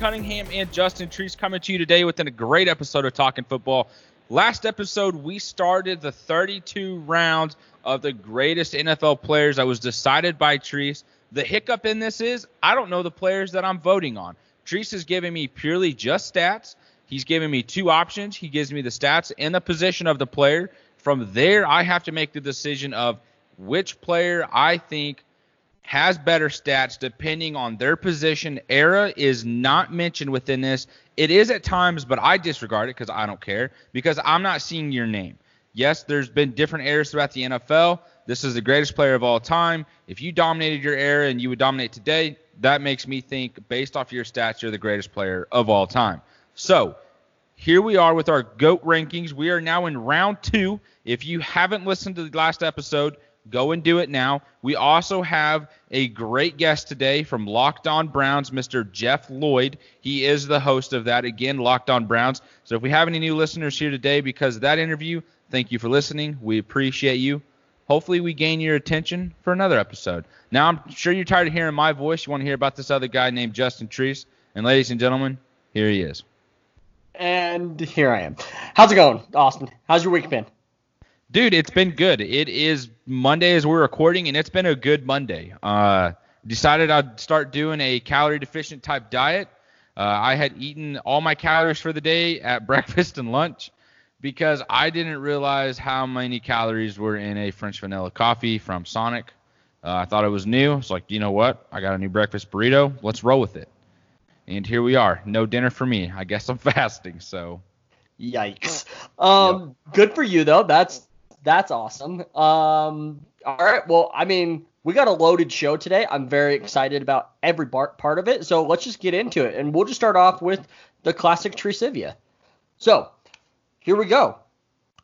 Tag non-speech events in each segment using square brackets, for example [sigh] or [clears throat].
Cunningham and Justin Treese coming to you today with a great episode of Talking Football. Last episode, we started the 32 rounds of the greatest NFL players that was decided by Treese. The hiccup in this is I don't know the players that I'm voting on. Treese is giving me purely just stats. He's giving me two options. He gives me the stats and the position of the player. From there, I have to make the decision of which player I think has better stats depending on their position. Era is not mentioned within this. It is at times, but I disregard it because I don't care because I'm not seeing your name. Yes, there's been different eras throughout the NFL. This is the greatest player of all time. If you dominated your era and you would dominate today, that makes me think, based off your stats, you're the greatest player of all time. So here we are with our GOAT rankings. We are now in round two. If you haven't listened to the last episode, go and do it now. We also have a great guest today from Locked On Browns, Mr. Jeff Lloyd. He is the host of that, again, Locked On Browns. So if we have any new listeners here today because of that interview, thank you for listening. We appreciate you. Hopefully, we gain your attention for another episode. Now, I'm sure you're tired of hearing my voice. You want to hear about this other guy named Justin Treese. And, ladies and gentlemen, here he is. And here I am. How's it going, Austin? How's your week been? Dude, it's been good. It is Monday as we're recording, and it's been a good Monday. Uh, decided I'd start doing a calorie deficient type diet. Uh, I had eaten all my calories for the day at [laughs] breakfast and lunch because I didn't realize how many calories were in a French vanilla coffee from Sonic. Uh, I thought it was new. It's like, you know what? I got a new breakfast burrito. Let's roll with it. And here we are. No dinner for me. I guess I'm [laughs] fasting. So. Yikes. Um, yep. good for you though. That's that's awesome. Um, all right. Well, I mean, we got a loaded show today. I'm very excited about every part of it. So let's just get into it, and we'll just start off with the classic Trisivia. So here we go.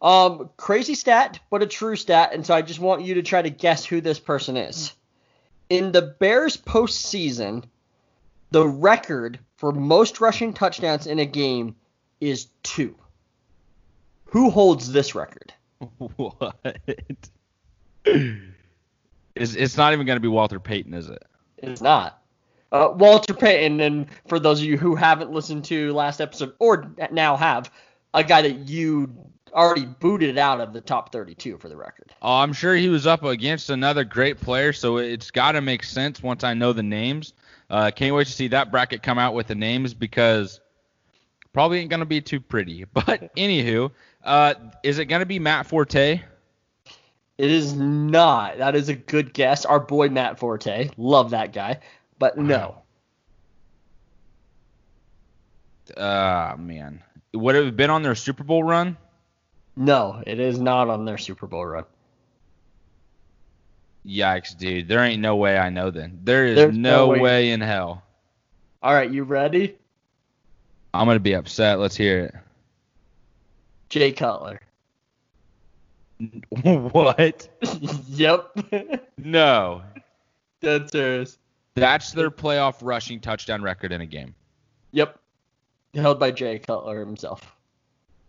Um, crazy stat, but a true stat, and so I just want you to try to guess who this person is. In the Bears postseason, the record for most rushing touchdowns in a game is two. Who holds this record? [laughs] What? It's, it's not even going to be Walter Payton, is it? It's not. Uh, Walter Payton, and for those of you who haven't listened to last episode or now have, a guy that you already booted out of the top 32 for the record. Oh, I'm sure he was up against another great player, so it's got to make sense once I know the names. Uh, can't wait to see that bracket come out with the names because probably ain't gonna be too pretty. [laughs] But anywho, uh, is it gonna be Matt Forte? It is not. That is a good guess. Our boy Matt Forte, love that guy, but no. Ah uh, man, would it have been on their Super Bowl run? No, it is not on their Super Bowl run. Yikes, dude. There ain't no way I know then. There is no, no way. way in hell. All right, you ready? I'm going to be upset. Let's hear it. Jay Cutler. [laughs] what? [laughs] yep. no. That's serious. That's their playoff rushing touchdown record in a game. Yep. Held by Jay Cutler himself.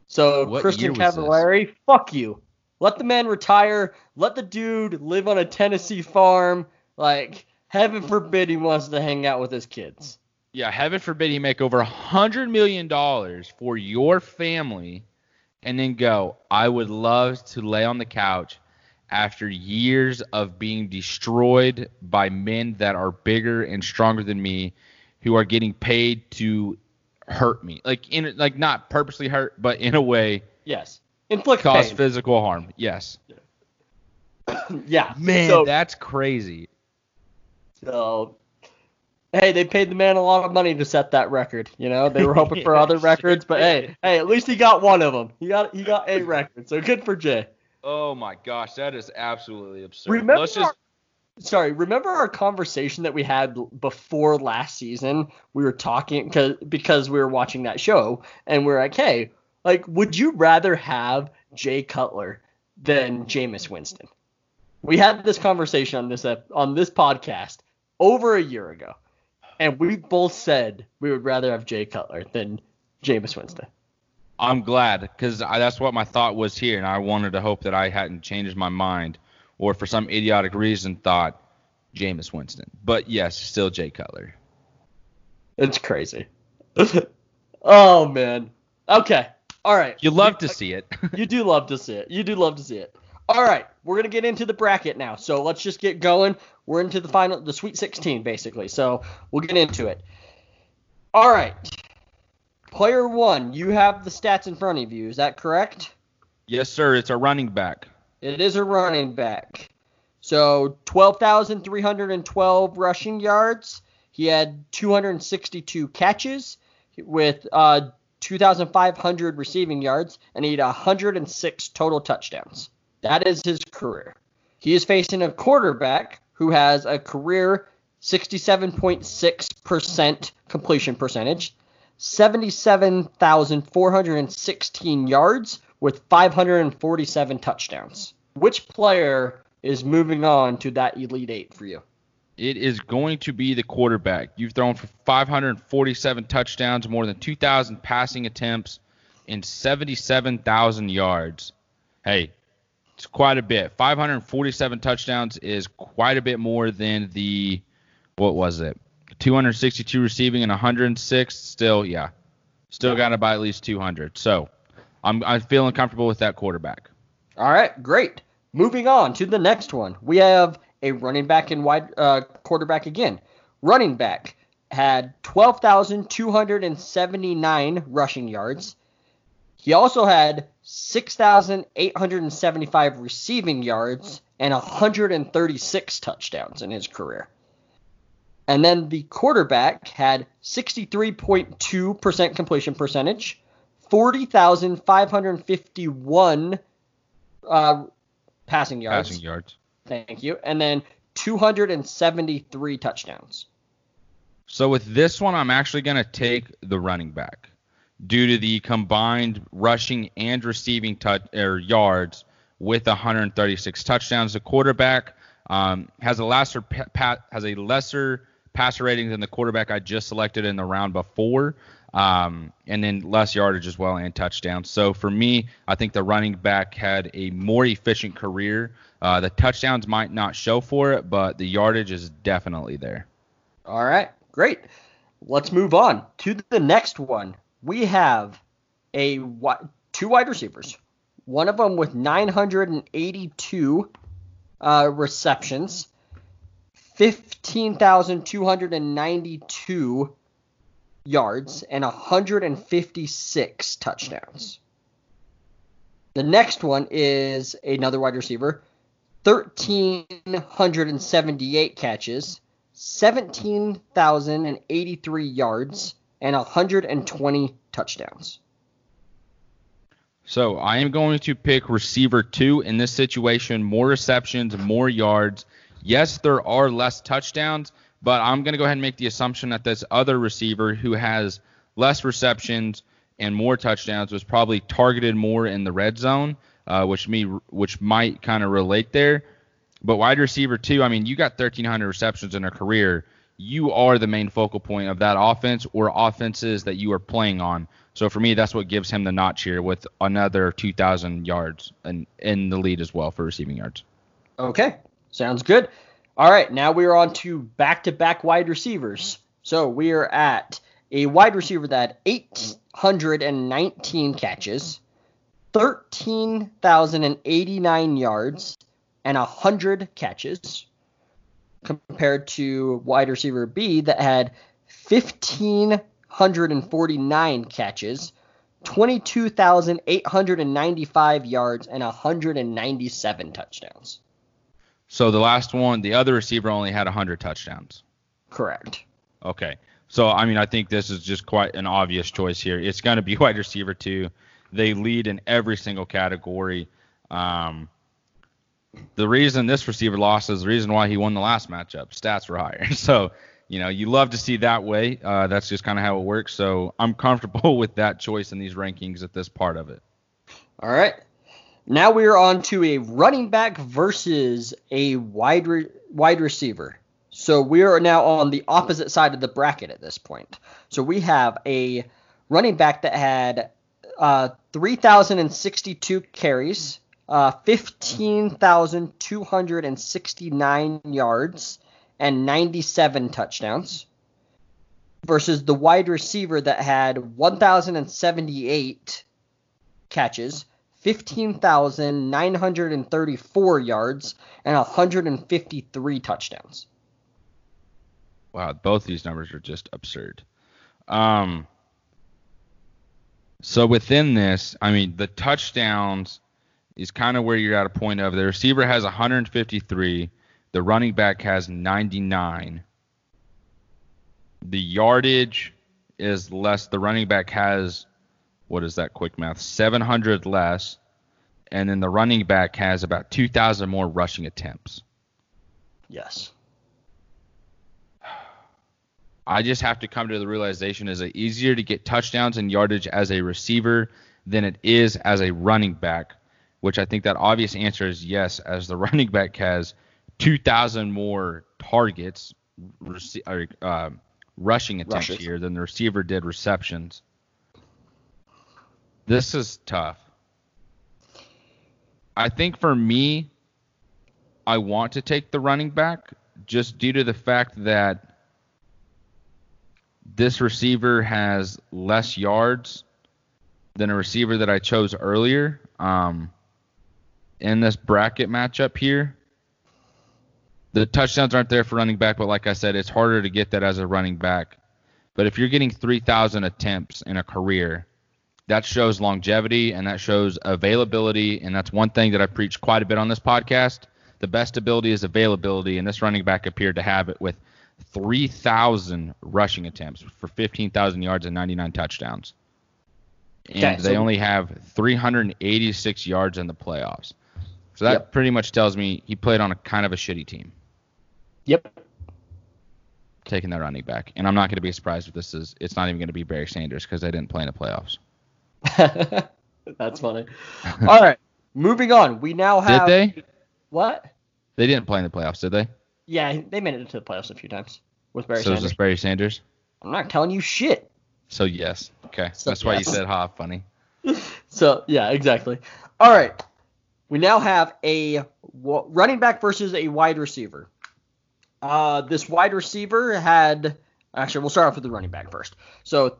So what Kristin Cavallari, fuck you. Let the man retire. Let the dude live on a Tennessee farm. Like, heaven forbid he wants to hang out with his kids. Yeah, heaven forbid he make over a hundred million dollars for your family and then go, I would love to lay on the couch after years of being destroyed by men that are bigger and stronger than me who are getting paid to hurt me. Like in like not purposely hurt, but in a way Yes. Inflict cause pain. physical harm. Yes. [coughs] yeah. Man, so, that's crazy. So hey, they paid the man a lot of money to set that record. You know, they were hoping for [laughs] other records, but hey, hey, at least he got one of them. He got he got a record, so good for Jay. Oh my gosh, that is absolutely absurd. Remember Let's just. Our, sorry, remember our conversation that we had before last season? We were talking because because we were watching that show, and we are like, hey, like, would you rather have Jay Cutler than Jameis Winston? We had this conversation on this on this podcast over a year ago and we both said we would rather have Jay Cutler than Jameis Winston. I'm glad because that's what my thought was here, and I wanted to hope that I hadn't changed my mind or for some idiotic reason thought Jameis Winston. But yes, still Jay Cutler. It's crazy. [laughs] oh man. Okay. All right. You love to see it. [laughs] you do love to see it. You do love to see it. All right, we're gonna get into the bracket now. So let's just get going. We're into the final, the Sweet 16, basically. So we'll get into it. All right. Player one, you have the stats in front of you. Is that correct? Yes, sir. It's a running back. It is a running back. So 12,312 rushing yards. He had 262 catches with uh, 2,500 receiving yards, and he had 106 total touchdowns. That is his career. He is facing a quarterback who has a career 67.6% completion percentage, 77,416 yards with 547 touchdowns. Which player is moving on to that Elite Eight for you? It is going to be the quarterback. You've thrown for 547 touchdowns, more than 2,000 passing attempts, and 77,000 yards. Hey, it's quite a bit. 547 touchdowns is quite a bit more than the what was it? 262 receiving and 106. Still, yeah, still got to buy at least 200. So I'm I'm feeling comfortable with that quarterback. All right, great. Moving on to the next one, we have a running back and wide uh, quarterback again. Running back had 12,279 rushing yards. He also had 6,875 receiving yards and 136 touchdowns in his career. And then the quarterback had 63.2% completion percentage, 40,551 uh, passing yards. Passing yards. Thank you. And then 273 touchdowns. So with this one, I'm actually going to take the running back due to the combined rushing and receiving touch or yards with 136 touchdowns. The quarterback um, has a lesser pa- has a lesser passer rating than the quarterback I just selected in the round before, um, and then less yardage as well and touchdowns. So for me, I think the running back had a more efficient career. Uh, the touchdowns might not show for it, but the yardage is definitely there. All right, great. Let's move on to the next one. We have a two wide receivers. One of them with 982 uh, receptions, 15,292 yards, and 156 touchdowns. The next one is another wide receiver, 1,378 catches, 17,083 yards, and 120 touchdowns. So I am going to pick receiver two in this situation. More receptions, more yards. Yes, there are less touchdowns, but I'm going to go ahead and make the assumption that this other receiver who has less receptions and more touchdowns was probably targeted more in the red zone, uh, which me which might kind of relate there. But wide receiver two, I mean, you got 1,300 receptions in a career. You are the main focal point of that offense or offenses that you are playing on. So for me, that's what gives him the notch here with another 2,000 yards and in the lead as well for receiving yards. Okay, sounds good. All right, now we are on to back-to-back wide receivers. So we are at a wide receiver that 819 catches, 13,089 yards, and 100 catches, compared to wide receiver B that had 1,549 catches, 22,895 yards, and 197 touchdowns. So the last one, the other receiver only had 100 touchdowns. Correct. Okay. So, I mean, I think this is just quite an obvious choice here. It's going to be [laughs] wide receiver two. They lead in every single category. Um, the reason this receiver lost is the reason why he won the last matchup. Stats were higher. [laughs] So you know, you love to see that way. Uh, that's just kind of how it works. So I'm comfortable [laughs] with that choice in these rankings at this part of it. All right. Now we are on to a running back versus a wide re- wide receiver. So we are now on the opposite side of the bracket at this point. So we have a running back that had uh, 3,062 carries, uh, 15,269 yards, and 97 touchdowns. versus the wide receiver that had 1,078 catches, 15,934 yards, and 153 touchdowns. Wow, both these numbers are just absurd. Um, so within this, I mean, the touchdowns is kind of where you're at a point of the receiver has 153, the running back has 99. The yardage is less. The running back has what is that quick math? 700 less, and then the running back has about 2,000 more rushing attempts. Yes. I just have to come to the realization is it easier to get touchdowns and yardage as a receiver than it is as a running back, which I think that obvious answer is yes, as the [laughs] running back has 2,000 more targets, uh, rushing attempts Rushes. here than the receiver did receptions. This is tough. I think for me, I want to take the running back just due to the fact that this receiver has less yards than a receiver that I chose earlier um, in this bracket matchup here. The touchdowns aren't there for running back, but like I said, it's harder to get that as a running back. But if you're getting 3,000 attempts in a career, that shows longevity and that shows availability. And that's one thing that I preach quite a bit on this podcast. The best ability is availability, and this running back appeared to have it with 3,000 rushing attempts for 15,000 yards and 99 touchdowns. And Okay, they only have 386 yards in the playoffs. So that Yep. pretty much tells me he played on a kind of a shitty team, Yep. taking that running back. And I'm not going to be surprised if this is. It's not even going to be Barry Sanders because they didn't play in the playoffs. [laughs] That's funny. [laughs] All right. Moving on. We now have. Did they? what? They didn't play in the playoffs, did they? Yeah, they made it into the playoffs a few times with Barry so is Sanders. this Barry Sanders? I'm not telling you shit. So yes. Okay. So That's why you said ha funny. [laughs] So yeah, exactly. All right, we now have a running back versus a wide receiver. Uh, this wide receiver had actually we'll start off with the running back first. So,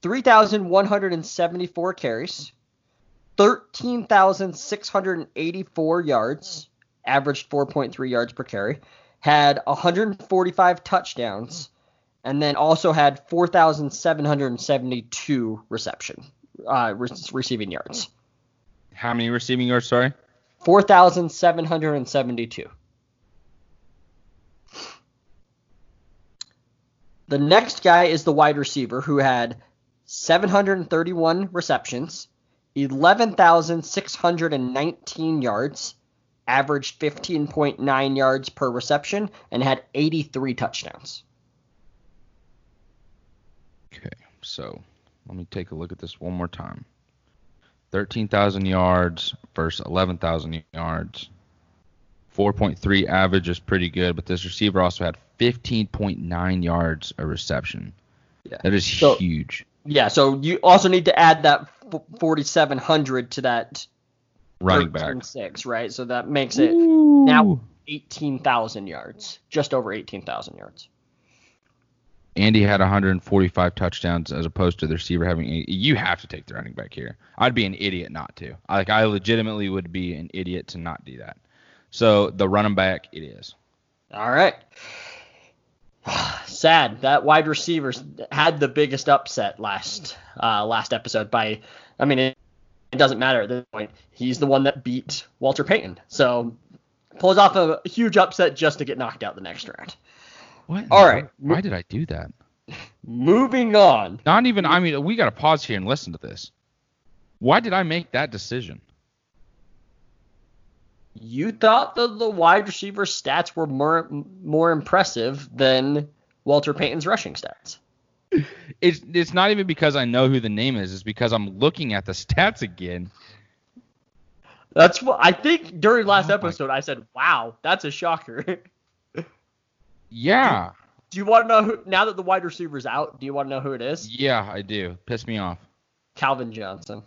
three thousand one hundred and seventy-four carries, thirteen thousand six hundred and eighty-four yards, averaged four point three yards per carry, had one hundred and forty-five touchdowns, and then also had four thousand seven hundred and seventy-two reception uh, re- receiving yards. How many receiving yards? Sorry. 4,772. The next guy is the wide receiver who had 731 receptions, 11,619 yards, averaged 15.9 yards per reception, and had 83 touchdowns. Okay. So let me take a look at this one more time. 13,000 yards versus 11,000 yards. 4.3 average is pretty good, but this receiver also had 15.9 yards a reception. Yeah. That is So- huge. Yeah, so you also need to add that 4,700 to that Running back. 13.6, right? So that makes it Ooh. now 18,000 yards, just over 18,000 yards. Andy had 145 touchdowns as opposed to the receiver having. You have to take the running back here. I'd be an idiot not to. Like I legitimately would be an idiot to not do that. So the running back it is. All right. [sighs] Sad that wide receivers had the biggest upset last uh, last episode by. I mean, it, it doesn't matter at this point. He's the one that beat Walter Payton, so pulls off a huge upset just to get knocked out the next round. What? All right. Why did I do that? Moving on. Not even. I mean, we got to pause here and listen to this. Why did I make that decision? You thought that the wide receiver stats were more more impressive than Walter Payton's rushing stats. It's it's not even because I know who the name is. It's because I'm looking at the stats again. That's what I think during last Oh episode I said, "Wow, that's a shocker." [laughs] Yeah. do you want to know who now that the wide receiver's out? Do you want to know who it is? Yeah, I do. Piss me off. Calvin Johnson.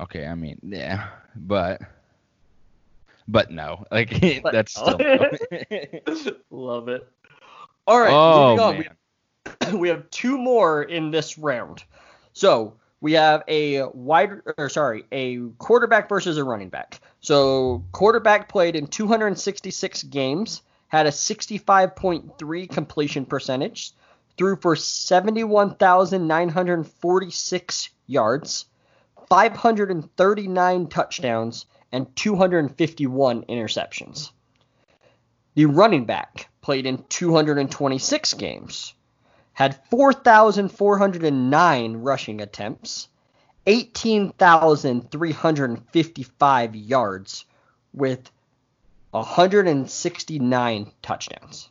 Okay, I mean, yeah, but but no, [laughs] like But that's no. still. [laughs] Love it. All right, oh moving on. man, [clears throat] we have two more in this round. So we have a wide, or sorry, a quarterback versus a running back. So quarterback played in 266 games, had a 65.3 completion percentage, threw for 71,946 yards, 539 touchdowns, and 251 interceptions. The running back played in 226 games, had 4,409 rushing attempts, 18,355 yards, with 169 touchdowns.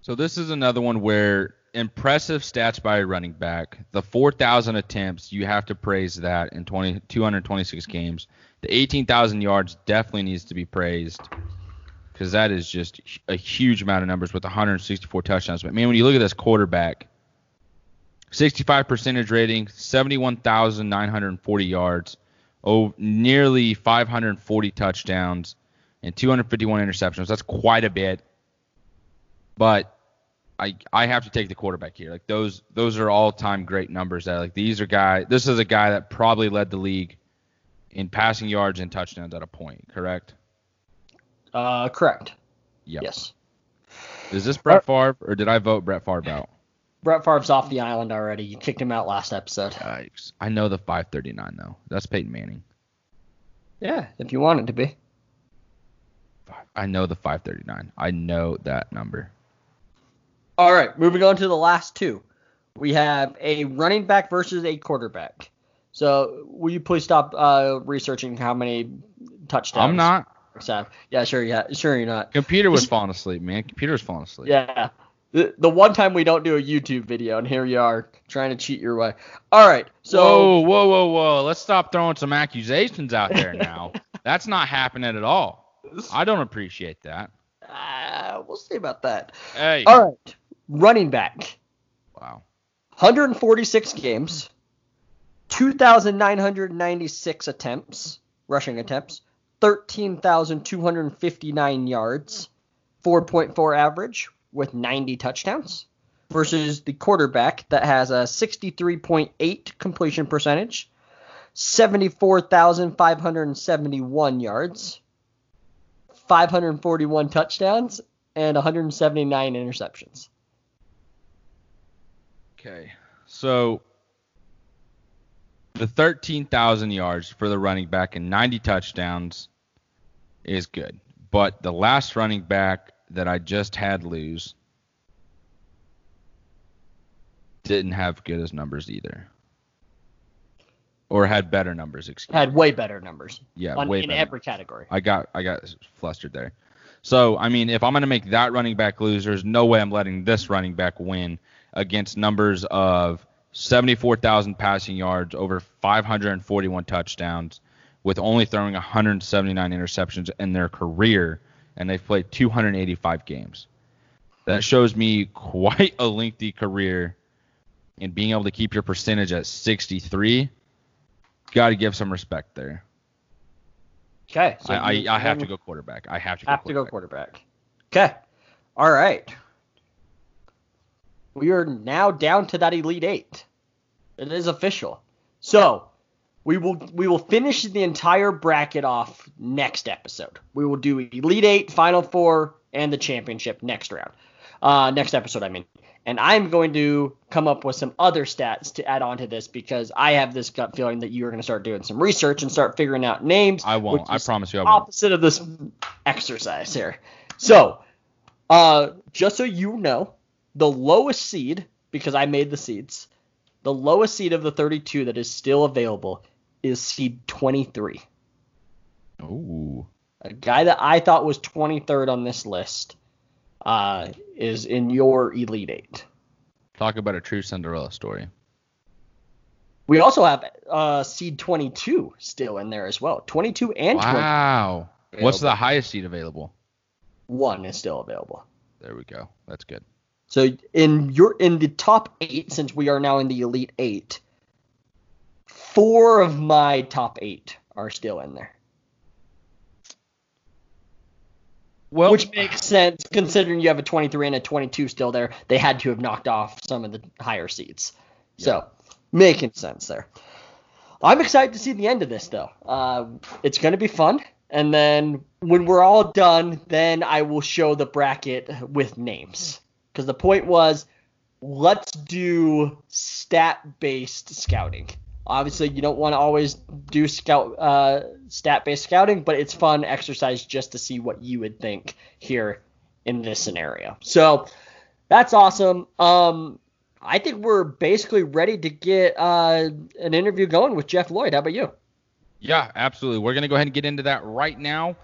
So this is another one where impressive stats by a running back. The 4,000 attempts, you have to praise that in 20, 226 games. The 18,000 yards definitely needs to be praised because that is just a huge amount of numbers with 164 touchdowns. But man, when you look at this quarterback, 65 percentage rating, 71,940 yards, oh, nearly 540 touchdowns, and 251 interceptions. That's quite a bit. But I I have to take the quarterback here. Like those those are all time great numbers. That like these are guy. This is a guy that probably led the league in passing yards and touchdowns at a point. Correct. Uh, correct. Yep. Yes. Is this Brett Favre or did I vote Brett Favre out? Brett Favre's off the island already. You kicked him out last episode. Yikes. I know the 539 though. That's Peyton Manning. Yeah, if you want it to be. I know the 539. I know that number. All right, moving on to the last two. We have a running back versus a quarterback. So, will you please stop uh, researching how many touchdowns? I'm not. Have? Yeah, sure, yeah, sure, you're not. Computer was falling asleep, man. Computer was falling asleep. Yeah. The, the one time we don't do a YouTube video, and here you are trying to cheat your way. All right, so. Whoa, whoa, whoa, whoa! Let's stop throwing some accusations out there now. [laughs] That's not happening at all. I don't appreciate that. Uh, we'll see about that. Hey. All right, running back. Wow. 146 games, 2,996 attempts, rushing attempts, 13,259 yards, 4.4 average with 90 touchdowns, versus the quarterback that has a 63.8 completion percentage, 74,571 yards, 541 touchdowns, and 179 interceptions. Okay. So the 13,000 yards for the running back and 90 touchdowns is good. But the last running back that I just had lose didn't have good as numbers either. Or had better numbers, excuse Had way better numbers. Yeah, on, way in better. every category. I got I got flustered there. So I mean, if I'm gonna make that running back lose, there's no way I'm letting this running back win against numbers of 74,000 passing yards, over 541 touchdowns, with only throwing 179 interceptions in their career, and they've played 285 games. That shows me quite a lengthy career, and being able to keep your percentage at 63. Got to give some respect there. Okay. I, I, you- I have to go quarterback. I have to go Have to go quarterback. quarterback. Okay. All right. We are now down to that elite eight. It is official. So we will we will finish the entire bracket off next episode. We will do elite eight, final four, and the championship next round. Uh, next episode, I mean. And I'm going to come up with some other stats to add on to this because I have this gut feeling that you are going to start doing some research and start figuring out names. I won't. I promise you I won't. opposite of this exercise here. So, uh, just so you know, the lowest seed, because I made the seeds, the lowest seed of the 32 that is still available is seed 23. Oh. A guy that I thought was 23rd on this list uh, is in your Elite Eight. Talk about a true Cinderella story. We also have uh, seed 22 still in there as well. 22 and Wow. What's the highest seed available? One is still available. There we go. That's good. So in your in the top eight, since we are now in the elite eight, four of my top eight are still in there. Well, which makes sense considering you have a 23 and a 22 still there. They had to have knocked off some of the higher seats. Yeah. So, making sense there. I'm excited to see the end of this though. Uh, it's going to be fun. And then when we're all done, then I will show the bracket with names. Because the point was, let's do stat based scouting. Obviously, you don't want to always do scout uh, stat based scouting, but it's fun exercise just to see what you would think here in this scenario. So that's awesome. Um, I think we're basically ready to get uh, an interview going with Jeff Lloyd. How about you? Yeah, absolutely. We're going to go ahead and get into that right now.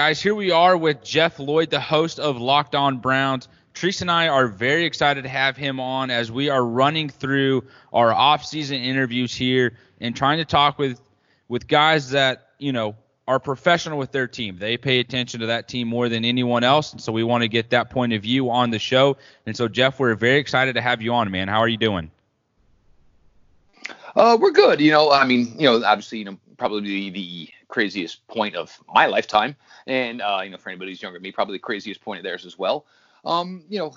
Guys, here we are with Jeff Lloyd, the host of Locked On Browns. Treese and I are very excited to have him on as we are running through our off-season interviews here and trying to talk with with guys that you know are professional with their team. They pay attention to that team more than anyone else, and so we want to get that point of view on the show. And so, Jeff, we're very excited to have you on, man. How are you doing? Uh, we're good. You know, I mean, you know, obviously, you know, probably the, craziest point of my lifetime, and uh, you know, for anybody who's younger than me, probably the craziest point of theirs as well. Um, you know,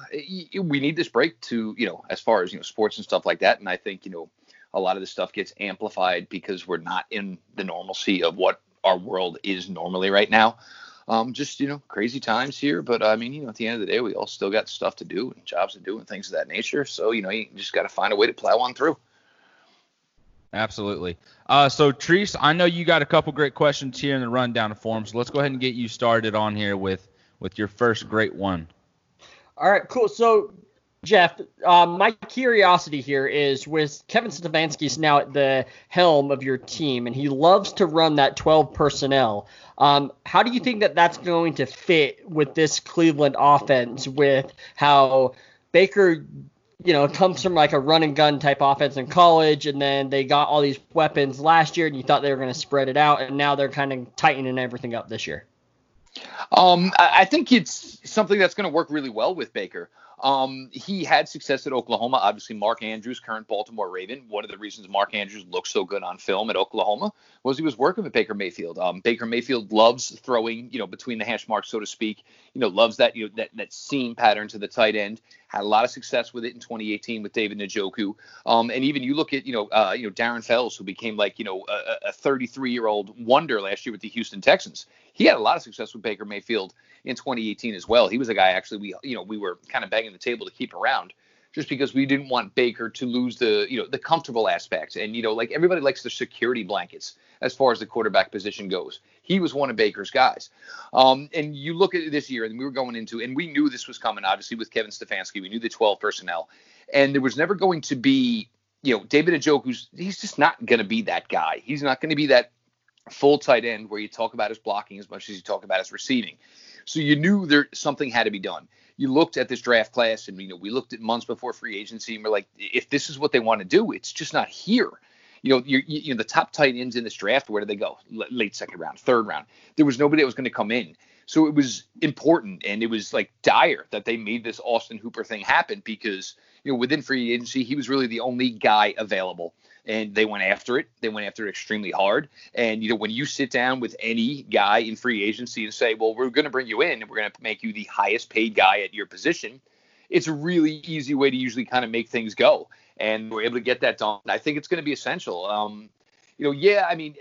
we need this break to, you know, as far as you know, sports and stuff like that, and I think you know, a lot of this stuff gets amplified because we're not in the normalcy of what our world is normally right now. Um, just you know, crazy times here, but I mean, you know, at the end of the day, we all still got stuff to do and jobs to do and things of that nature. So you know, you just got to find a way to plow on through. Absolutely. Uh, so, Treese, I know you got a couple great questions here in the rundown form, so let's go ahead and get you started on here with with your first great one. All right, cool. So, Jeff, um, my curiosity here is with Kevin Stefanski's now at the helm of your team, and he loves to run that 12 personnel. Um, how do you think that that's going to fit with this Cleveland offense? With how Baker you know, comes from like a run and gun type offense in college, and then they got all these weapons last year, and you thought they were going to spread it out, and now they're kind of tightening everything up this year. Um, I think it's something that's going to work really well with Baker. Um, he had success at Oklahoma. Obviously, Mark Andrews, current Baltimore Raven. One of the reasons Mark Andrews looked so good on film at Oklahoma was he was working with Baker Mayfield. Um, Baker Mayfield loves throwing, you know, between the hash marks, so to speak. You know, loves that, you know, that that seam pattern to the tight end. Had a lot of success with it in 2018 with David Njoku. Um, and even you look at, you know, uh, you know, Darren Fells, who became like, you know, a 33 year old wonder last year with the Houston Texans. He had a lot of success with Baker Mayfield in 2018 as well. He was a guy actually we you know we were kind of banging the table to keep around just because we didn't want Baker to lose the you know the comfortable aspects and you know like everybody likes the security blankets as far as the quarterback position goes. He was one of Baker's guys. Um, and you look at this year and we were going into and we knew this was coming obviously with Kevin Stefanski. We knew the 12 personnel and there was never going to be you know David Njoku's he's just not going to be that guy. He's not going to be that full tight end where you talk about his blocking as much as you talk about his receiving. So you knew there something had to be done. You looked at this draft class, and you know we looked at months before free agency, and we're like, if this is what they want to do, it's just not here. You know, you you know the top tight ends in this draft, where do they go? L- late second round, third round. There was nobody that was going to come in. So it was important, and it was like dire that they made this Austin Hooper thing happen because you know within free agency he was really the only guy available and they went after it. They went after it extremely hard. And you know, when you sit down with any guy in free agency and say, "Well, we're going to bring you in and we're going to make you the highest paid guy at your position," it's a really easy way to usually kind of make things go. And we're able to get that done. I think it's going to be essential. Um, you know, yeah, I mean,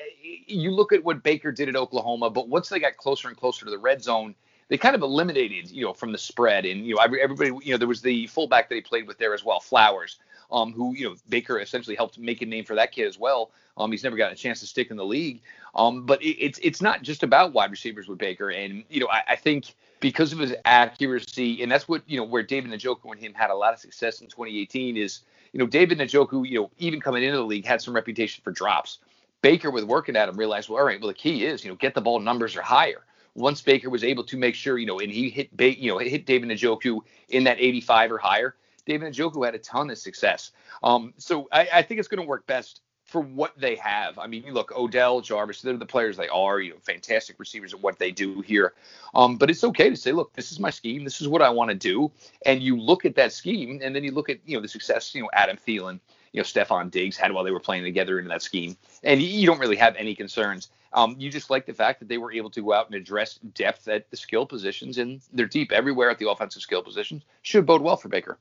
you look at what Baker did at Oklahoma, but once they got closer and closer to the red zone, they kind of eliminated, you know, from the spread. And you know, everybody, you know, there was the fullback that he played with there as well, Flowers um, who you know Baker essentially helped make a name for that kid as well. Um, he's never gotten a chance to stick in the league. Um, but it, it's it's not just about wide receivers with Baker, and you know I, I think because of his accuracy, and that's what you know where David Njoku and him had a lot of success in 2018 is you know David Njoku, you know even coming into the league had some reputation for drops. Baker with working at him realized, well, all right, well the key is you know get the ball numbers are higher once Baker was able to make sure, you know, and he hit, you know, hit David Njoku in that 85 or higher, David Njoku had a ton of success. Um, so I, I think it's going to work best for what they have. I mean, you look, Odell, Jarvis, they're the players they are. You know, fantastic receivers at what they do here. Um, but it's okay to say, look, this is my scheme. This is what I want to do. And you look at that scheme, and then you look at you know the success. You know, Adam Thielen, you know, Stefon Diggs had while they were playing together in that scheme, and you, you don't really have any concerns. Um, you just like the fact that they were able to go out and address depth at the skill positions, and they're deep everywhere at the offensive skill positions. Should bode well for Baker.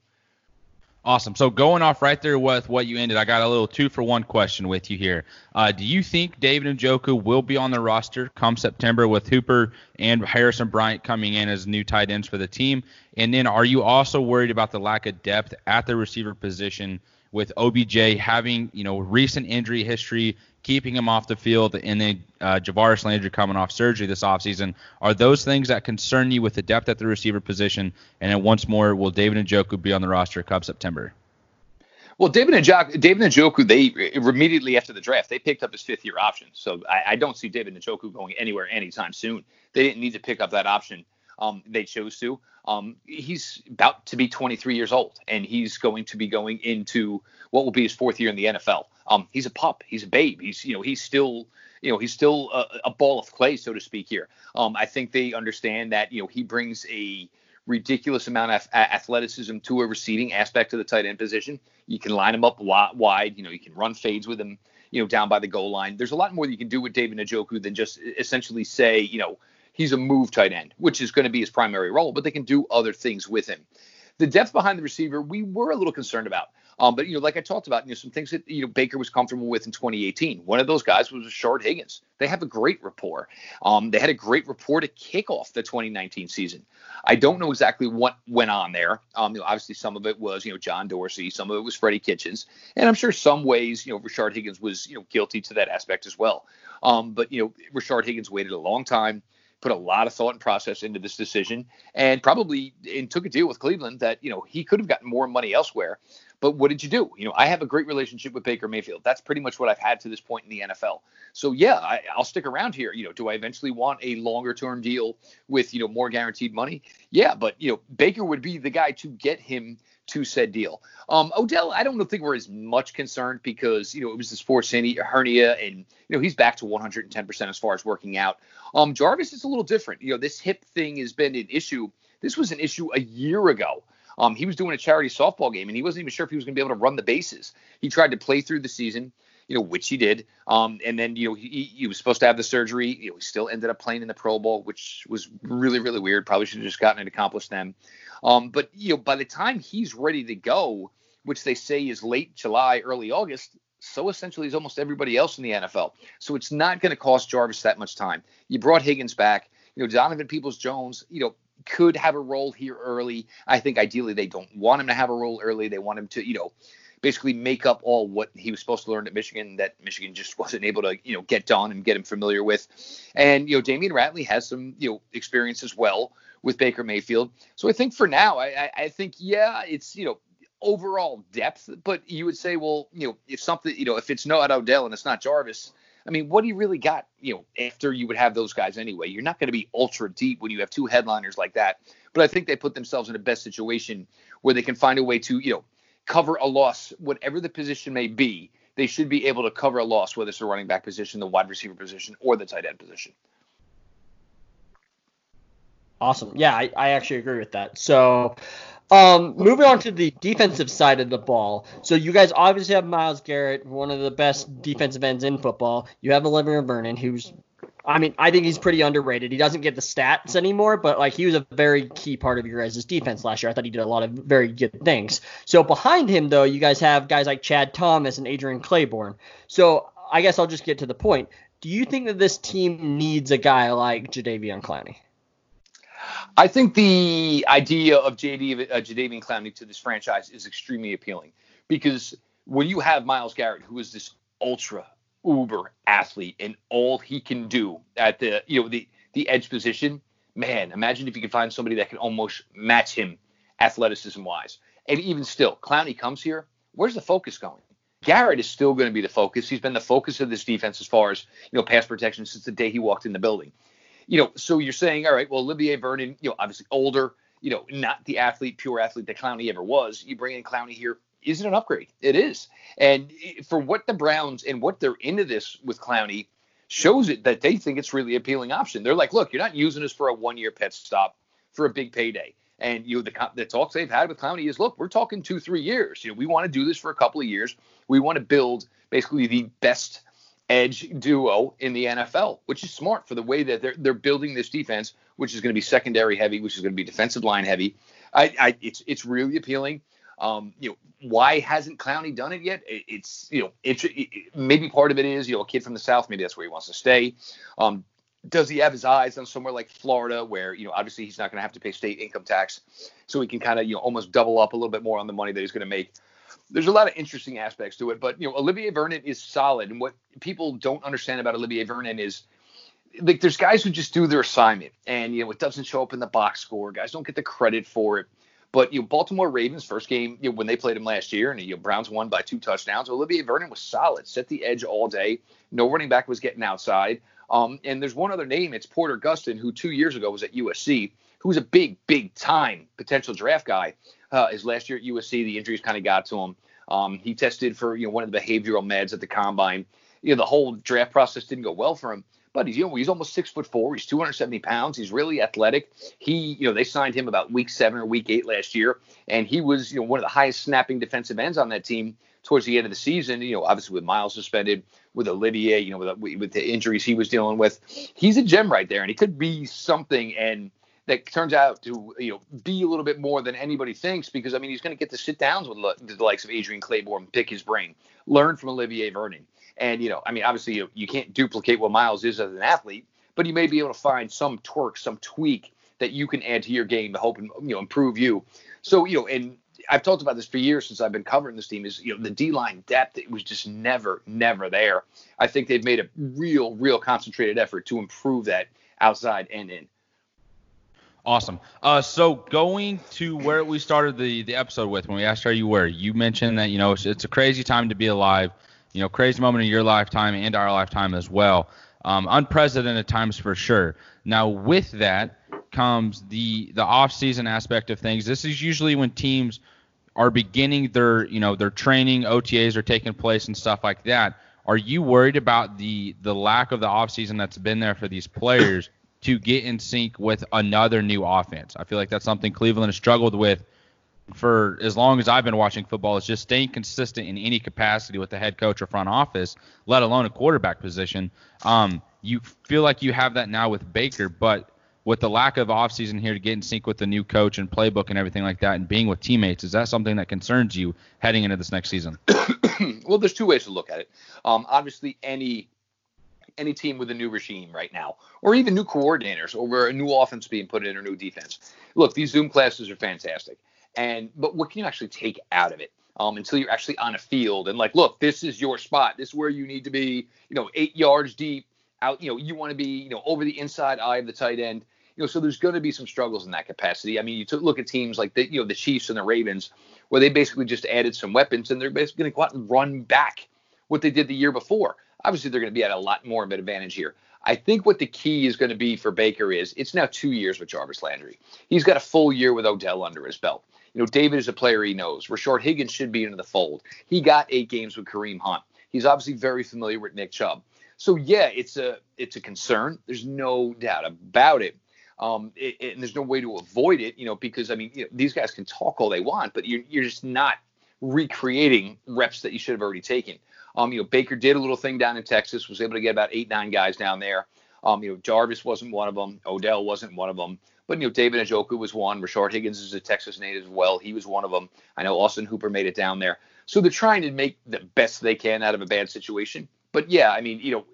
Awesome. So going off right there with what you ended, I got a little two for one question with you here. Uh, do you think David Njoku will be on the roster come September with Hooper and Harrison Bryant coming in as new tight ends for the team? And then are you also worried about the lack of depth at the receiver position with OBJ having, you know, recent injury history keeping him off the field, and then uh, Jarvis Landry coming off surgery this offseason. Are those things that concern you with the depth at the receiver position? And then once more, will David Njoku be on the roster come September? Well, David Njoku, David Njoku, they immediately after the draft, they picked up his fifth year option. So I, I don't see David Njoku going anywhere anytime soon. They didn't need to pick up that option. Um, they chose to. Um, he's about to be 23 years old, and he's going to be going into what will be his fourth year in the NFL. Um, he's a pup. He's a babe. He's you know he's still you know he's still a, a ball of clay, so to speak. Here, um, I think they understand that you know he brings a ridiculous amount of athleticism to a receiving aspect of the tight end position. You can line him up wide. You know you can run fades with him. You know down by the goal line. There's a lot more that you can do with David Njoku than just essentially say you know he's a move tight end, which is going to be his primary role, but they can do other things with him. The depth behind the receiver, we were a little concerned about. Um, but you know, like I talked about, you know, some things that you know Baker was comfortable with in 2018. One of those guys was Rashard Higgins. They have a great rapport. Um, they had a great rapport to kick off the 2019 season. I don't know exactly what went on there. Um, you know, obviously some of it was you know John Dorsey, some of it was Freddie Kitchens, and I'm sure some ways you know Rashard Higgins was you know guilty to that aspect as well. Um, but you know, Rashard Higgins waited a long time put a lot of thought and process into this decision and probably and took a deal with Cleveland that you know he could have gotten more money elsewhere. But what did you do? You know, I have a great relationship with Baker Mayfield. That's pretty much what I've had to this point in the NFL. So yeah, I, will stick around here. You know, do I eventually want a longer term deal with you know more guaranteed money? Yeah, but you know Baker would be the guy to get him to said deal. Um, Odell, I don't think we're as much concerned because you know it was the sports hernia, and you know he's back to 110% as far as working out. Um, Jarvis is a little different. You know this hip thing has been an issue. This was an issue a year ago. Um, he was doing a charity softball game and he wasn't even sure if he was going to be able to run the bases. He tried to play through the season, you know, which he did. Um, and then you know he, he was supposed to have the surgery. You know, he still ended up playing in the Pro Bowl, which was really really weird. Probably should have just gotten it accomplished then. Um, but you know, by the time he's ready to go, which they say is late July, early August, so essentially is almost everybody else in the NFL. So it's not going to cost Jarvis that much time. You brought Higgins back. You know, Donovan Peoples Jones, you know, could have a role here early. I think ideally they don't want him to have a role early. They want him to, you know, basically make up all what he was supposed to learn at Michigan that Michigan just [laughs] wasn't able to, you know, get done and get him familiar with. And, you know, Damion Ratley has some, you know, experience as well with Baker Mayfield. So I think for now, I, I think, yeah, it's, you know, overall depth, but you would say, well, you know, if something, you know, if it's not Odell and it's not Jarvis, I mean, what do you really got, you know, after you would have those guys anyway? You're not going to be ultra deep when you have two headliners like that. But I think they put themselves in a best situation where they can find a way to, you know, cover a loss, whatever the position may be. They should be able to cover a loss, whether it's the running back position, the wide receiver position, or the tight end position. Awesome. Yeah, I, I actually agree with that. So, um, moving on to the defensive side of the ball. So you guys obviously have Myles Garrett, one of the best defensive ends in football. You have Olivier Vernon, who's I mean, I think he's pretty underrated. He doesn't get the stats anymore, but like he was a very key part of your guys' defense last year. I thought he did a lot of very good things. So behind him though, you guys have guys like Chad Thomas and Adrian Clayborn. So I guess I'll just get to the point. Do you think that this team needs a guy like Jadeveon Clowney? I think the idea of JD uh, Jadeveon Clowney to this franchise is extremely appealing because when you have Myles Garrett, who is this ultra uber athlete, and all he can do at the you know the the edge position, man, imagine if you could find somebody that can almost match him athleticism wise. And even still, Clowney comes here. Where's the focus going? Garrett is still going to be the focus. He's been the focus of this defense as far as you know pass protection since the day he walked in the building you know, so you're saying, all right, well, Olivier Vernon, you know, obviously older, you know, not the athlete, pure athlete that Clowney ever was. You bring in Clowney here, is it an upgrade? It is. And for what the Browns and what they're into this with Clowney shows it that they think it's really appealing option. They're like, look, you're not using us for a one year pet stop for a big payday. And you know, the, the talks they've had with Clowney is, look, we're talking two, three years. You know, we want to do this for a couple of years. We want to build basically the best edge duo in the NFL, which is smart for the way that they're they're building this defense, which is going to be secondary heavy, which is going to be defensive line heavy. I, I it's it's really appealing. Um, you know, why hasn't Clowney done it yet? It, it's you know, it's it, maybe part of it is you know a kid from the South, maybe that's where he wants to stay. Um, does he have his eyes on somewhere like Florida, where you know obviously he's not going to have to pay state income tax, so he can kind of you know almost double up a little bit more on the money that he's going to make. There's a lot of interesting aspects to it, but you know Olivier Vernon is solid, and what people don't understand about Olivier Vernon is like there's guys who just do their assignment, and you know it doesn't show up in the box score. Guys don't get the credit for it. But you know, Baltimore Ravens first game you know, when they played him last year, and you know, Browns won by two touchdowns. Olivier Vernon was solid, set the edge all day. No running back was getting outside. Um, and there's one other name, it's Porter Gustin, who two years ago was at USC, who was a big, big time potential draft guy. Uh, his last year at USC, the injuries kind of got to him. Um, he tested for you know one of the behavioral meds at the combine. You know the whole draft process didn't go well for him, but he's you know he's almost six foot four. He's 270 pounds. He's really athletic. He you know they signed him about week seven or week eight last year, and he was you know one of the highest snapping defensive ends on that team towards the end of the season. You know obviously with Myles suspended, with Olivier, you know with with the injuries he was dealing with, he's a gem right there, and he could be something and that turns out to you know be a little bit more than anybody thinks because I mean he's going to get to sit downs with the likes of Adrian Clayborn, pick his brain, learn from Olivier Vernon, and you know I mean obviously you, you can't duplicate what Myles is as an athlete, but you may be able to find some twerk, some tweak that you can add to your game to help you know improve you. So you know and I've talked about this for years since I've been covering this team is you know the D line depth it was just never never there. I think they've made a real real concentrated effort to improve that outside and in. Awesome. Uh, so going to where we started the the episode with when we asked how you were, you mentioned that you know it's, it's, a crazy time to be alive, you know, crazy moment in your lifetime and our lifetime as well. Um, unprecedented times for sure. Now with that comes the the off season aspect of things. This is usually when teams are beginning their you know their training, OTAs are taking place and stuff like that. Are you worried about the the lack of the off season that's been there for these players? to get in sync with another new offense. I feel like that's something Cleveland has struggled with for as long as I've been watching football. Is just staying consistent in any capacity with the head coach or front office, let alone a quarterback position. Um, you feel like you have that now with Baker, but with the lack of offseason here to get in sync with the new coach and playbook and everything like that and being with teammates, is that something that concerns you heading into this next season? [clears throat] well, there's two ways to look at it. Um, obviously, any any team with a new regime right now, or even new coordinators, or a new offense being put in, or new defense. Look, these Zoom classes are fantastic, and but what can you actually take out of it? Um, until you're actually on a field and like, look, this is your spot. This is where you need to be. You know, eight yards deep. Out. You know, you want to be. You know, over the inside eye of the tight end. You know, so there's going to be some struggles in that capacity. I mean, you took look at teams like the you know the Chiefs and the Ravens, where they basically just added some weapons and they're basically going to go out and run back what they did the year before. Obviously, they're going to be at a lot more of an advantage here. I think what the key is going to be for Baker is it's now two years with Jarvis Landry. He's got a full year with Odell under his belt. You know, David is a player he knows. Rashard Higgins should be into the fold. He got eight games with Kareem Hunt. He's obviously very familiar with Nick Chubb. So yeah, it's a it's a concern. There's no doubt about it. Um, it, it, and there's no way to avoid it, you know, because I mean, you know, these guys can talk all they want, but you're you're just not recreating reps that you should have already taken. Um, you know, Baker did a little thing down in Texas, was able to get about eight, nine guys down there. Um, you know, Jarvis wasn't one of them. Odell wasn't one of them. But you know, David Njoku was one. Rashard Higgins is a Texas native as well. He was one of them. I know Austin Hooper made it down there. So they're trying to make the best they can out of a bad situation. But yeah, I mean, you know,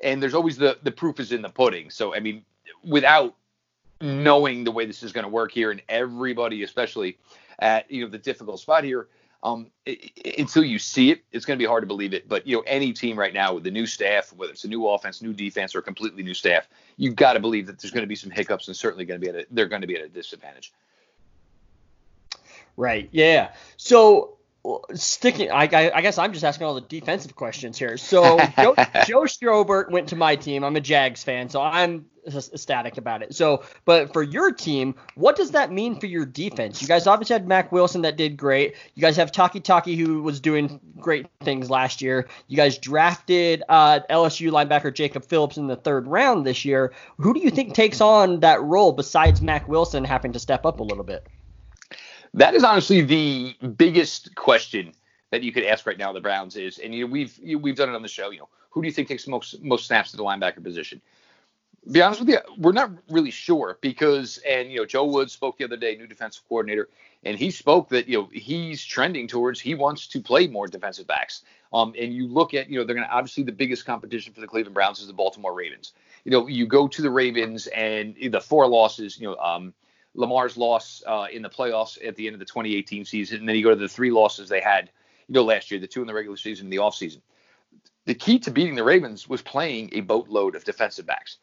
and there's always the the proof is in the pudding. So I mean, without knowing the way this is going to work here, and everybody, especially at you know the difficult spot here, um, it, it, until you see it, it's going to be hard to believe it. But you know, any team right now with the new staff, whether it's a new offense, new defense, or a completely new staff, you've got to believe that there's going to be some hiccups and certainly going to be at a, they're going to be at a disadvantage. Right. Yeah. So sticking, I, I, guess I'm just asking all the defensive questions here. So [laughs] Joe, Joe Schobert went to my team. I'm a Jags fan, so I'm ecstatic about it. So, but for your team, what does that mean for your defense? You guys obviously had Mack Wilson that did great. You guys have Takitaki who was doing great things last year. You guys drafted uh, LSU linebacker Jacob Phillips in the third round this year. Who do you think takes on that role besides Mack Wilson having to step up a little bit? That is honestly the biggest question that you could ask right now. The Browns is, and you know, we've we've done it on the show. You know, who do you think takes most most snaps to the linebacker position? Be honest with you, we're not really sure because, and you know, Joe Woods spoke the other day, new defensive coordinator, and he spoke that you know he's trending towards he wants to play more defensive backs. Um, and you look at you know they're going to obviously the biggest competition for the Cleveland Browns is the Baltimore Ravens. You know, you go to the Ravens and the four losses, you know, um, Lamar's loss uh, in the playoffs at the end of the 2018 season, and then you go to the three losses they had, you know, last year, the two in the regular season and the offseason. The key to beating the Ravens was playing a boatload of defensive backs.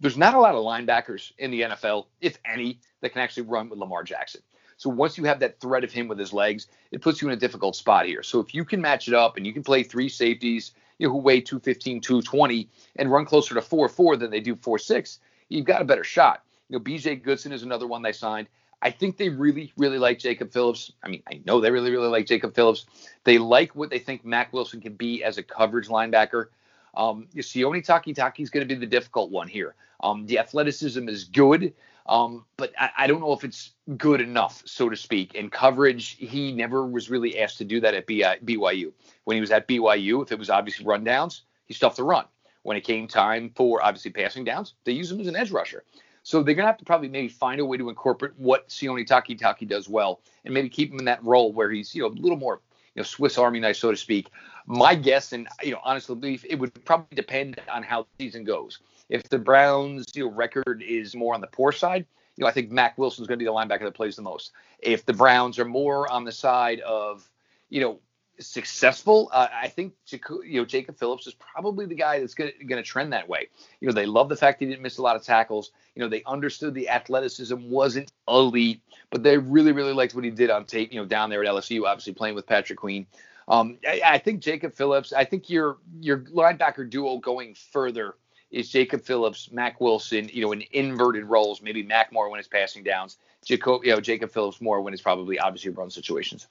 There's not a lot of linebackers in the NFL, if any, that can actually run with Lamar Jackson. So once you have that threat of him with his legs, it puts you in a difficult spot here. So if you can match it up and you can play three safeties, you know, who weigh 215, 220 and run closer to 4-4 than they do 4-6, you've got a better shot. You know, BJ Goodson is another one they signed. I think they really, really like Jacob Phillips. I mean, I know they really, really like Jacob Phillips. They like what they think Mack Wilson can be as a coverage linebacker. Um, Sione Takitaki is going to be the difficult one here. Um, the athleticism is good, um, but I, I, don't know if it's good enough, so to speak. In coverage, he never was really asked to do that at BYU. When he was at BYU, if it was obviously rundowns, he stuffed the run. When it came time for obviously passing downs, they used him as an edge rusher. So they're gonna have to probably maybe find a way to incorporate what Sione Takitaki does well, and maybe keep him in that role where he's you know a little more you know Swiss Army knife, so to speak. My guess, and you know honestly believe it would probably depend on how the season goes. If the Browns you know record is more on the poor side, you know I think Mack Wilson's going to be the linebacker that plays the most. If the Browns are more on the side of you know successful, uh, I think you know Jacob Phillips is probably the guy that's going to trend that way. You know, they love the fact he didn't miss a lot of tackles. You know, they understood the athleticism wasn't elite, but they really, really liked what he did on tape. You know, down there at LSU, obviously playing with Patrick Queen. Um, I, I think Jacob Phillips. I think your your linebacker duo going further is Jacob Phillips, Mack Wilson. You know, in inverted roles, maybe Mack more when it's passing downs. Jacob, you know, Jacob Phillips more when it's probably obviously run situations.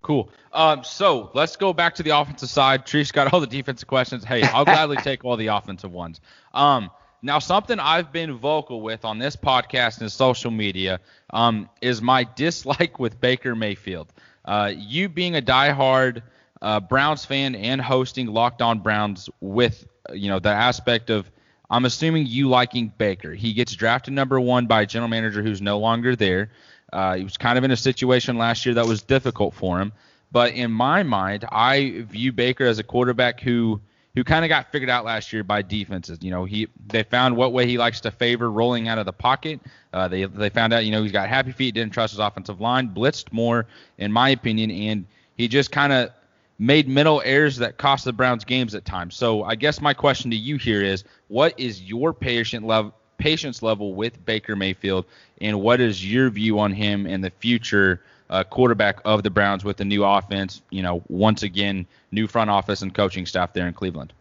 Cool. Um, so let's go back to the offensive side. Treese got all the defensive questions. Hey, I'll gladly take all the offensive ones. Um, now, something I've been vocal with on this podcast and social media um, is my dislike with Baker Mayfield. Uh, you being a diehard uh, Browns fan and hosting Locked On Browns with you know the aspect of I'm assuming you liking Baker. He gets drafted number one by a general manager who's no longer there. Uh, he was kind of in a situation last year that was difficult for him. But in my mind, I view Baker as a quarterback who who kind of got figured out last year by defenses. You know, he they found what way he likes to favor rolling out of the pocket. Uh, they they found out, you know, he's got happy feet, didn't trust his offensive line, blitzed more, in my opinion, and he just kind of made mental errors that cost the Browns games at times. So I guess my question to you here is, what is your patient level patience level with Baker Mayfield, and what is your view on him and the future uh, quarterback of the Browns with the new offense? You know, once again, new front office and coaching staff there in Cleveland.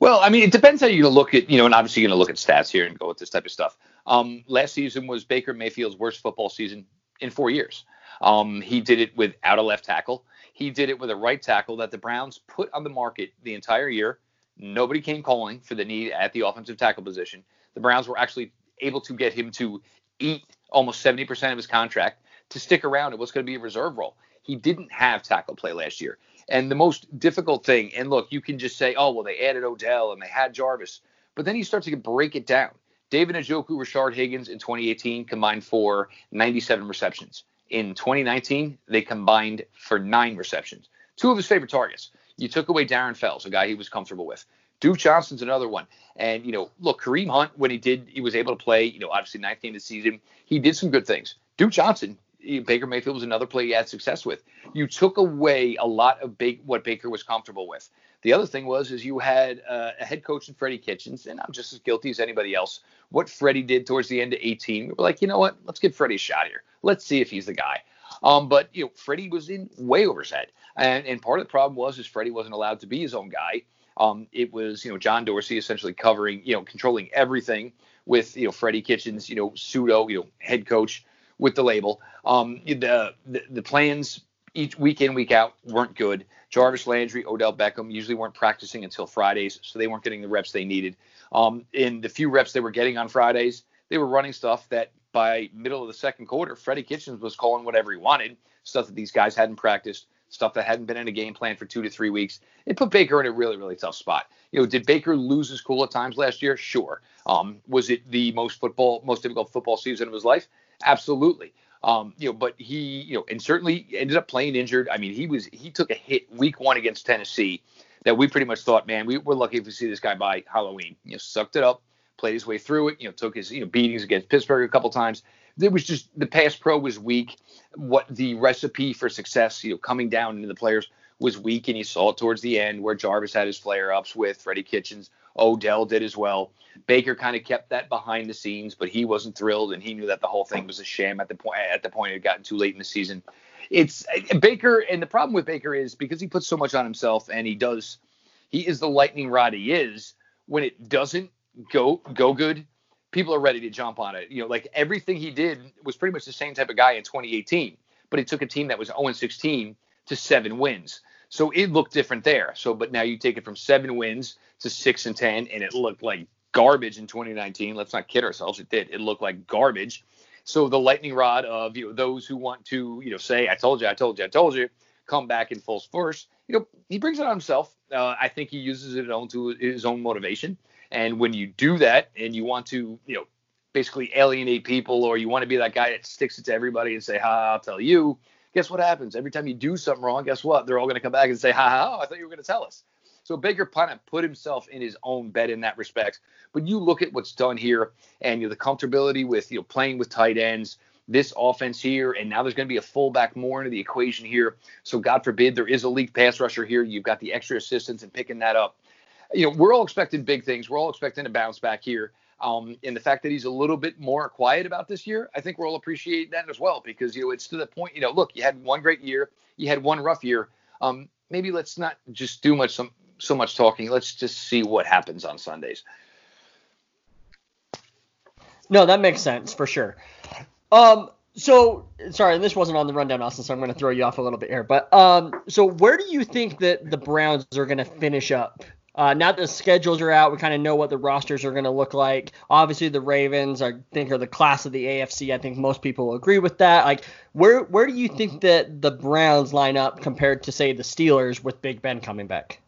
Well, I mean, it depends how you look at, you know, and obviously you're going to look at stats here and go with this type of stuff. Um, last season was Baker Mayfield's worst football season in four years. Um, he did it without a left tackle. He did it with a right tackle that the Browns put on the market the entire year. Nobody came calling for the need at the offensive tackle position the Browns were actually able to get him to eat almost 70% of his contract to stick around in what's going to be a reserve role. He didn't have tackle play last year. And the most difficult thing, and look, you can just say, oh, well, they added Odell and they had Jarvis. But then you start to break it down. David Njoku, Rashard Higgins in 2018 combined for 97 receptions. In 2019, they combined for nine receptions. Two of his favorite targets. You took away Darren Fells, a guy he was comfortable with. Duke Johnson's another one. And, you know, look, Kareem Hunt, when he did, he was able to play, you know, obviously ninth game of the season, he did some good things. Duke Johnson, Baker Mayfield was another player he had success with. You took away a lot of what Baker was comfortable with. The other thing was is you had uh, a head coach in Freddie Kitchens, and I'm just as guilty as anybody else. What Freddie did towards the end of 18, we were like, you know what? Let's give Freddie a shot here. Let's see if he's the guy. Um, but you know, Freddie was in way over his head, and and part of the problem was is Freddie wasn't allowed to be his own guy Um, it was you know John Dorsey essentially covering you know controlling everything with you know Freddie Kitchens, you know pseudo you know head coach with the label. Um, the, the the plans each week in week out weren't good. Jarvis Landry, Odell Beckham usually weren't practicing until Fridays, so they weren't getting the reps they needed. Um, in the few reps they were getting on Fridays, they were running stuff that by middle of the second quarter, Freddie Kitchens was calling whatever he wanted, stuff that these guys hadn't practiced, stuff that hadn't been in a game plan for two to three weeks. It put Baker in a really, really tough spot. You know, did Baker lose his cool at times last year? Sure. Um, was it the most football, most difficult football season of his life? Absolutely. Um, you know, but he, you know, and certainly ended up playing injured. I mean, he was he took a hit week one against Tennessee that we pretty much thought, man, we, we're lucky if we see this guy by Halloween. You know, sucked it up, played his way through it. You know, took his you know beatings against Pittsburgh a couple times. It was just the pass pro was weak. What the recipe for success, you know, coming down into the players was weak, and you saw it towards the end where Jarvis had his flare ups with Freddie Kitchens. Odell did as well. Baker kind of kept that behind the scenes, but he wasn't thrilled, and he knew that the whole thing was a sham at the point. At the point it had gotten too late in the season. It's uh, Baker, and the problem with Baker is because he puts so much on himself, and he does. He is the lightning rod he is. When it doesn't go go good, people are ready to jump on it. You know, like everything he did was pretty much the same type of guy in 2018, but he took a team that was 0 16 to seven wins. So it looked different there. So, but now you take it from seven wins to six and ten, and it looked like garbage in 2019. Let's not kid ourselves; it did. It looked like garbage. So the lightning rod of you know those who want to you know say I told you, I told you, I told you, come back in full force. You know he brings it on himself. Uh, I think he uses it on to his own motivation. And when you do that, and you want to you know basically alienate people, or you want to be that guy that sticks it to everybody and say, "Ha, I'll tell you." Guess what happens? Every time you do something wrong, guess what? They're all going to come back and say, "Ha ha! I thought you were going to tell us." So Baker of put himself in his own bed in that respect. But you look at what's done here, and you know the comfortability with you know playing with tight ends, this offense here, and now there's going to be a fullback more into the equation here. So God forbid there is a league pass rusher here. You've got the extra assistance and picking that up. You know we're all expecting big things. We're all expecting a bounce back here. Um, and the fact that he's a little bit more quiet about this year, I think we'll appreciate that as well because you know it's to the point. You know, look, you had one great year, you had one rough year. Um, maybe let's not just do much some so much talking. Let's just see what happens on Sundays. No, that makes sense for sure. Um, so sorry, this wasn't on the rundown, Austin, so I'm going to throw you off a little bit here. But um, so where do you think that the Browns are going to finish up? Uh, now that the schedules are out, we kind of know what the rosters are going to look like. Obviously, the Ravens, I think, are the class of the AFC. I think most people will agree with that. Like, where where do you think that the Browns line up compared to say the Steelers with Big Ben coming back?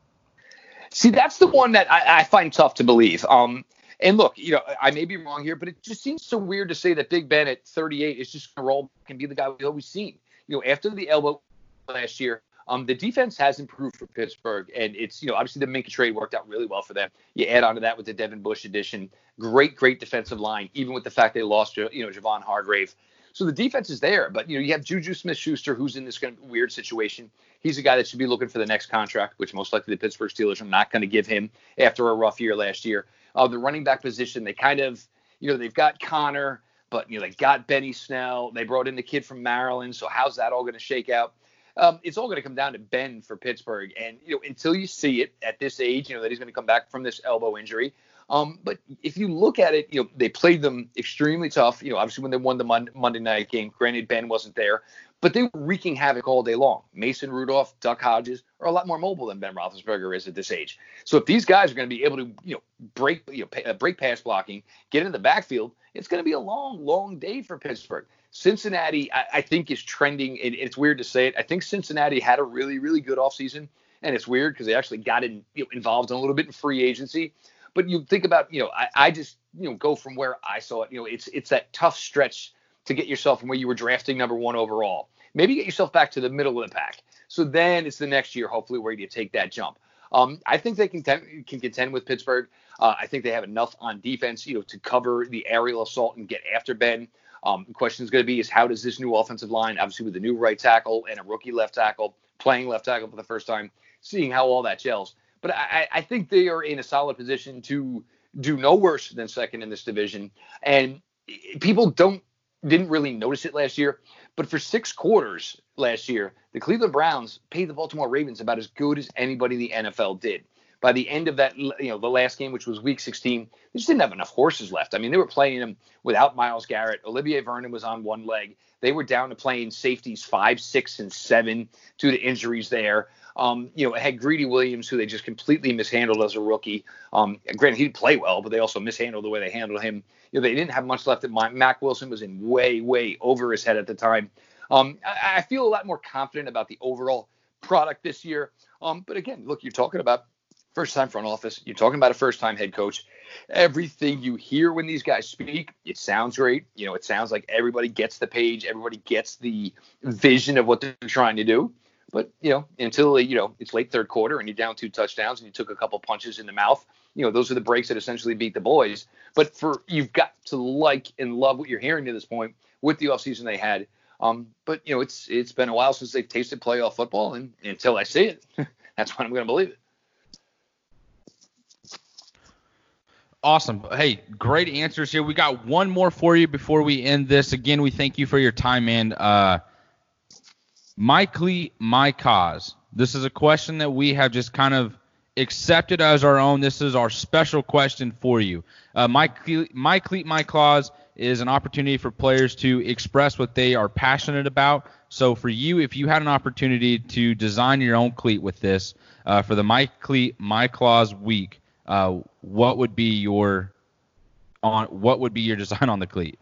See, that's the one that I, I find tough to believe. Um, and look, you know, I may be wrong here, but it just seems so weird to say that Big Ben at 38 is just going to roll and be the guy we've always seen. You know, after the elbow last year, um, the defense has improved for Pittsburgh, and it's you know obviously the Minkah trade worked out really well for them. You add on to that with the Devin Bush addition, great, great defensive line, even with the fact they lost you know Javon Hargrave. So the defense is there, but you know you have Juju Smith-Schuster, who's in this kind of weird situation. He's a guy that should be looking for the next contract, which most likely the Pittsburgh Steelers are not going to give him after a rough year last year. Uh, the running back position, they kind of, you know, they've got Conner, but you know they got Benny Snell. They brought in the kid from Maryland. So how's that all going to shake out? Um, it's all going to come down to Ben for Pittsburgh, and you know until you see it at this age, you know that he's going to come back from this elbow injury. Um, but if you look at it, you know, they played them extremely tough. You know, obviously when they won the Mon- Monday night game, granted Ben wasn't there, but they were wreaking havoc all day long. Mason Rudolph, Duck Hodges are a lot more mobile than Ben Roethlisberger is at this age. So if these guys are going to be able to, you know, break, you know, pay, uh, break pass blocking, get into the backfield, it's going to be a long, long day for Pittsburgh. Cincinnati, I, I think, is trending. It, it's weird to say it. I think Cincinnati had a really, really good offseason. And it's weird because they actually got in, you know, involved in a little bit in free agency. But you think about, you know, I, I just, you know, go from where I saw it. You know, it's it's that tough stretch to get yourself from where you were drafting number one overall. Maybe get yourself back to the middle of the pack. So then it's the next year, hopefully, where you take that jump. Um, I think they can can contend with Pittsburgh. Uh, I think they have enough on defense, you know, to cover the aerial assault and get after Ben. Um, the question is going to be is how does this new offensive line, obviously with a new right tackle and a rookie left tackle, playing left tackle for the first time, seeing how all that gels. But I, I think they are in a solid position to do no worse than second in this division. And people don't didn't really notice it last year, but for six quarters last year, the Cleveland Browns paid the Baltimore Ravens about as good as anybody in the NFL did. By the end of that, you know, the last game, which was Week 16, they just didn't have enough horses left. I mean, they were playing them without Myles Garrett. Olivier Vernon was on one leg. They were down to playing safeties five, six, and seven due to injuries there. Um, you know, had Greedy Williams, who they just completely mishandled as a rookie. Um, granted, he did play well, but they also mishandled the way they handled him. You know, they didn't have much left at mind. Mack Wilson was in way, way over his head at the time. Um, I, I, feel a lot more confident about the overall product this year. Um, but again, look, you're talking about first time front office. You're talking about a first time head coach. Everything you hear when these guys speak, it sounds great. You know, it sounds like everybody gets the page, everybody gets the vision of what they're trying to do. But you know, until you know it's late third quarter and you're down two touchdowns and you took a couple punches in the mouth, you know those are the breaks that essentially beat the boys. But for you've got to like and love what you're hearing to this point with the offseason they had. Um, but you know it's it's been a while since they've tasted playoff football, and until I see it, [laughs] that's when I'm going to believe it. Awesome. Hey, great answers here. We got one more for you before we end this. Again, we thank you for your time, man. Uh, my cleat, my cause. This is a question that we have just kind of accepted as our own. This is our special question for you. Uh, my, my cleat, my cause is an opportunity for players to express what they are passionate about. So for you, if you had an opportunity to design your own cleat with this uh, for the My Cleat, My Clause week, uh, what would be your on what would be your design on the cleat?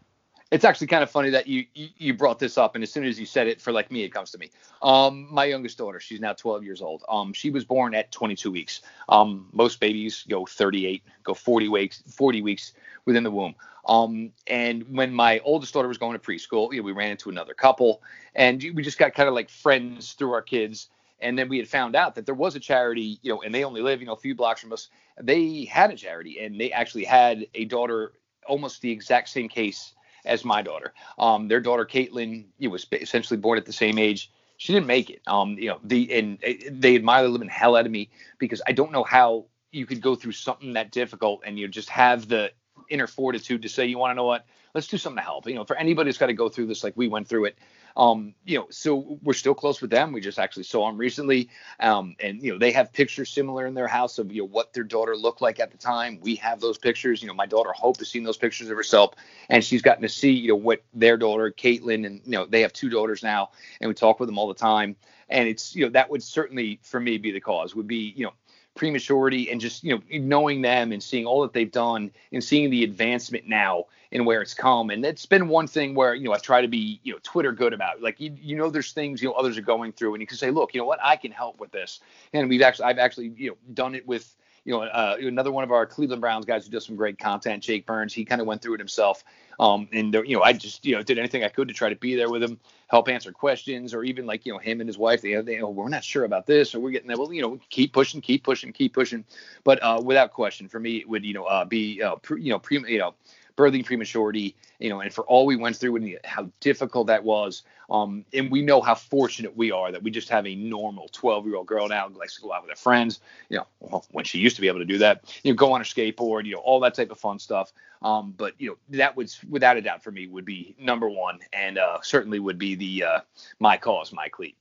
it's actually kind of funny that you, you, brought this up, and as soon as you said it, for like me, it comes to me. Um, my youngest daughter, she's now 12 years old. Um, she was born at 22 weeks. Um, most babies go 38, go 40 weeks, 40 weeks within the womb. Um, and when my oldest daughter was going to preschool, you know, we ran into another couple, and we just got kind of like friends through our kids. And then we had found out that there was a charity, you know, and they only live, you know, a few blocks from us. They had a charity, and they actually had a daughter, almost the exact same case as my daughter. Um, their daughter Caitlin you was essentially born at the same age. She didn't make it. Um, you know, the and uh, they admire the living hell out of me because I don't know how you could go through something that difficult and you just have the inner fortitude to say, you want to know what? Let's do something to help. You know, for anybody who's got to go through this like we went through it, um, you know, so we're still close with them. We just actually saw them recently, um, and you know, they have pictures similar in their house of you know what their daughter looked like at the time. We have those pictures. You know, my daughter Hope has seen those pictures of herself, and she's gotten to see you know what their daughter Caitlin, and you know, they have two daughters now, and we talk with them all the time. And it's you know that would certainly for me be the cause would be you know prematurity and just you know knowing them and seeing all that they've done and seeing the advancement now and where it's come. And it's been one thing where you know i try to be you know twitter good about like you, you know there's things you know others are going through and you can say look you know what? I can help with this. And we've actually i've actually you know done it with you know, uh, another one of our Cleveland Browns guys who does some great content, Jake Burns. He kind of went through it himself, um, and you know, I just you know did anything I could to try to be there with him, help answer questions, or even like you know him and his wife. They, they oh, we're not sure about this, or we're getting that. Well, you know, keep pushing, keep pushing, keep pushing. But uh, without question, for me, it would you know uh, be uh, pre, you know pre, you know birthing prematurity, you know, and for all we went through and how difficult that was. Um, and we know how fortunate we are that we just have a normal 12 year old girl now who likes to go out with her friends, you know, well, when she used to be able to do that, you know, go on a skateboard, you know, all that type of fun stuff. Um, but you know, that was without a doubt for me would be number one, and uh, certainly would be the uh, my cause, my cleat.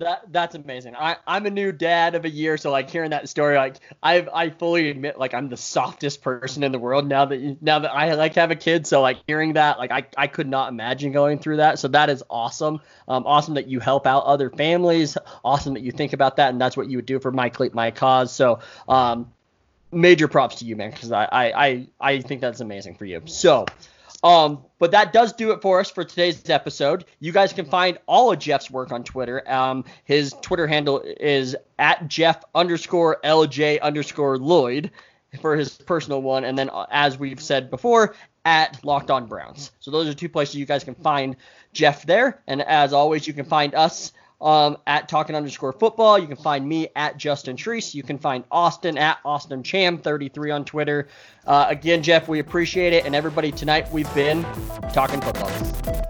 That that's amazing. I I'm a new dad of a year, so like hearing that story, like I I fully admit like I'm the softest person in the world now that you, now that I like have a kid. So like hearing that, like I I could not imagine going through that. So that is awesome. Um, awesome that you help out other families. Awesome that you think about that, and that's what you would do for my my cause. So um, major props to you, man, because I, I I I think that's amazing for you. So. Um, but that does do it for us for today's episode. You guys can find all of Jeff's work on Twitter. Um, his Twitter handle is at Jeff underscore LJ underscore Lloyd for his personal one, and then uh, as we've said before, at Locked On Browns. So those are two places you guys can find Jeff there. And as always, you can find us um, at talking underscore football. You can find me at Justin Treese. You can find Austin at Austin Cham 33 on Twitter. Uh, again, Jeff, we appreciate it. And everybody, tonight we've been talking football.